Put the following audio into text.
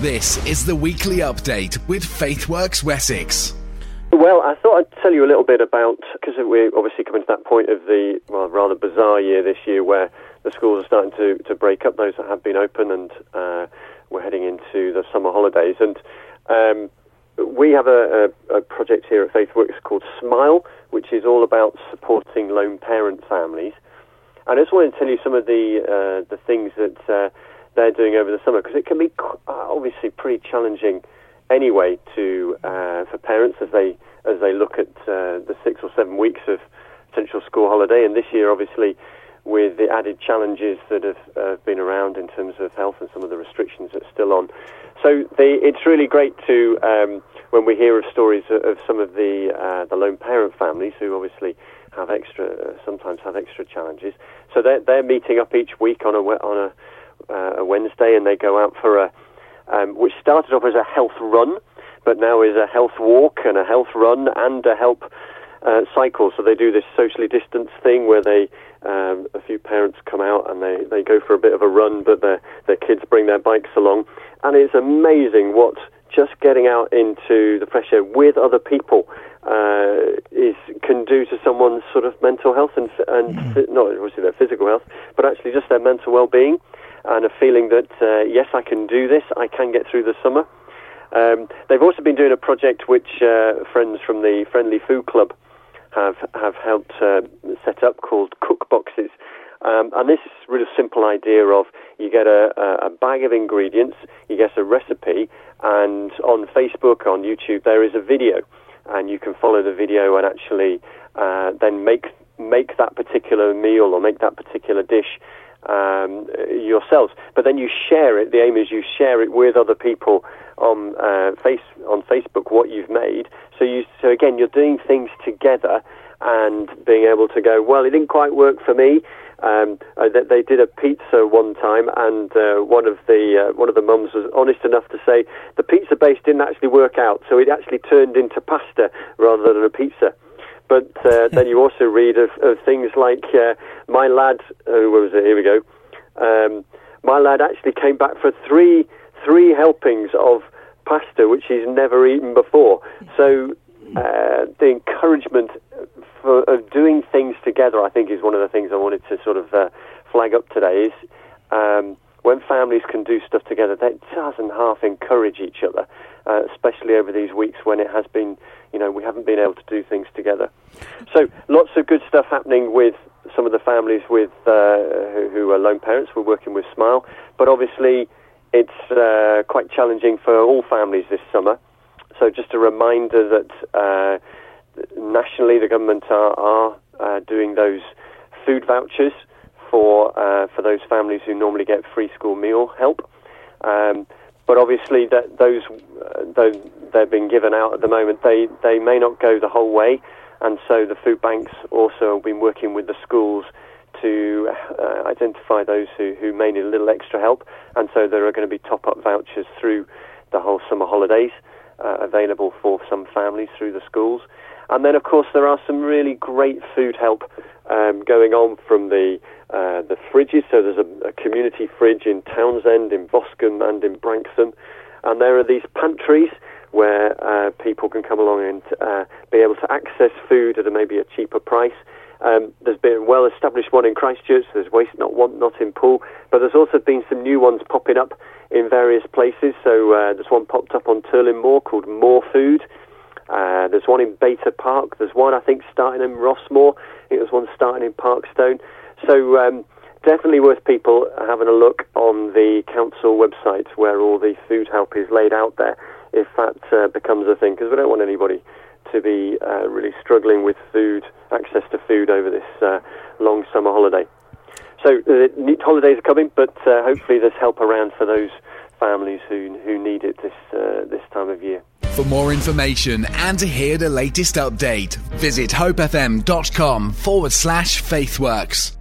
This is the weekly update with FaithWorks Wessex. Well, I thought I'd tell you a little bit about, because we're obviously coming to that point of the well, rather bizarre year this year where the schools are starting to, to break up, those that have been open, and uh, we're heading into the summer holidays. And um, we have a, a, a, project here at FaithWorks called Smile, which is all about supporting lone parent families. And I just want to tell you some of the, uh, the things that uh, they're doing over the summer because it can be uh, obviously pretty challenging anyway to uh, for parents as they as they look at uh, the six or seven weeks of potential school holiday. And this year, obviously, with the added challenges that have uh, been around in terms of health and some of the restrictions that are still on. So they, it's really great to um, when we hear of stories of, of some of the uh, the lone parent families who obviously have extra uh, sometimes have extra challenges. So they're they're meeting up each week on a on a uh, a Wednesday, and they go out for a, um, which started off as a health run, but now is a health walk and a health run and a help uh, cycle. So they do this socially distanced thing where they, um, a few parents come out and they, they go for a bit of a run, but their their kids bring their bikes along, and it's amazing what just getting out into the fresh air with other people uh, is can do to someone's sort of mental health and and mm. not obviously their physical health, but actually just their mental well-being and a feeling that, uh, yes, I can do this, I can get through the summer. Um, they've also been doing a project which uh, friends from the Friendly Food Club have, have helped uh, set up called Cook Boxes. Um, and this is a really simple idea of you get a, a, bag of ingredients, you get a recipe, and on Facebook, on YouTube, there is a video, and you can follow the video and actually uh, then make make that particular meal or make that particular dish um, yourselves. But then you share it. The aim is you share it with other people on uh, face on Facebook what you've made. So you so again you're doing things together and being able to go. Well, it didn't quite work for me. Um, uh, they, did a pizza one time, and uh, one of the uh, one of the mums was honest enough to say the pizza base didn't actually work out, so it actually turned into pasta rather than a pizza. But uh, then you also read of, of things like uh, my lad. Uh, where was it? Here we go. Um, my lad actually came back for three three helpings of pasta, which he's never eaten before. So uh, the encouragement for, of doing things together, I think, is one of the things I wanted to sort of uh, flag up today. Is um, when families can do stuff together, that does and half encourage each other, uh, especially over these weeks when it has been, you know, we haven't been able to do things together. So lots of good stuff happening with some of the families with uh, who, who, are lone parents. We're working with Smile, but obviously it's uh, quite challenging for all families this summer. So just a reminder that uh, nationally the government are, are uh, doing those food vouchers for uh, for those families who normally get free school meal help. Um, but obviously, that those uh, though they're being given out at the moment, they they may not go the whole way, and so the food banks also have been working with the schools to uh, identify those who, who may need a little extra help, and so there are going to be top up vouchers through the whole summer holidays uh, available for some families through the schools. And then, of course, there are some really great food help um, going on from the uh, the fridges. So there's a, a, community fridge in Townsend, in Boscombe, and in Branksome, and there are these pantries where uh, people can come along and uh, be able to access food at a, maybe a cheaper price. Um, there's been a well-established one in Christchurch. There's Waste Not Want Not in Poole, but there's also been some new ones popping up in various places. So uh, there's one popped up on Turlin Moor called More Food. Uh, there's one in Baiter Park. There's one I think starting in Rossmore. It was one starting in Parkstone. So um, definitely worth people having a look on the council website where all the food help is laid out there if that uh, becomes a thing because we don't want anybody to be uh, really struggling with food, access to food over this uh, long summer holiday. So uh, holidays are coming, but uh, hopefully there's help around for those families who, who need it this, uh, this time of year. For more information and to hear the latest update, visit hopefm.com forward slash faithworks.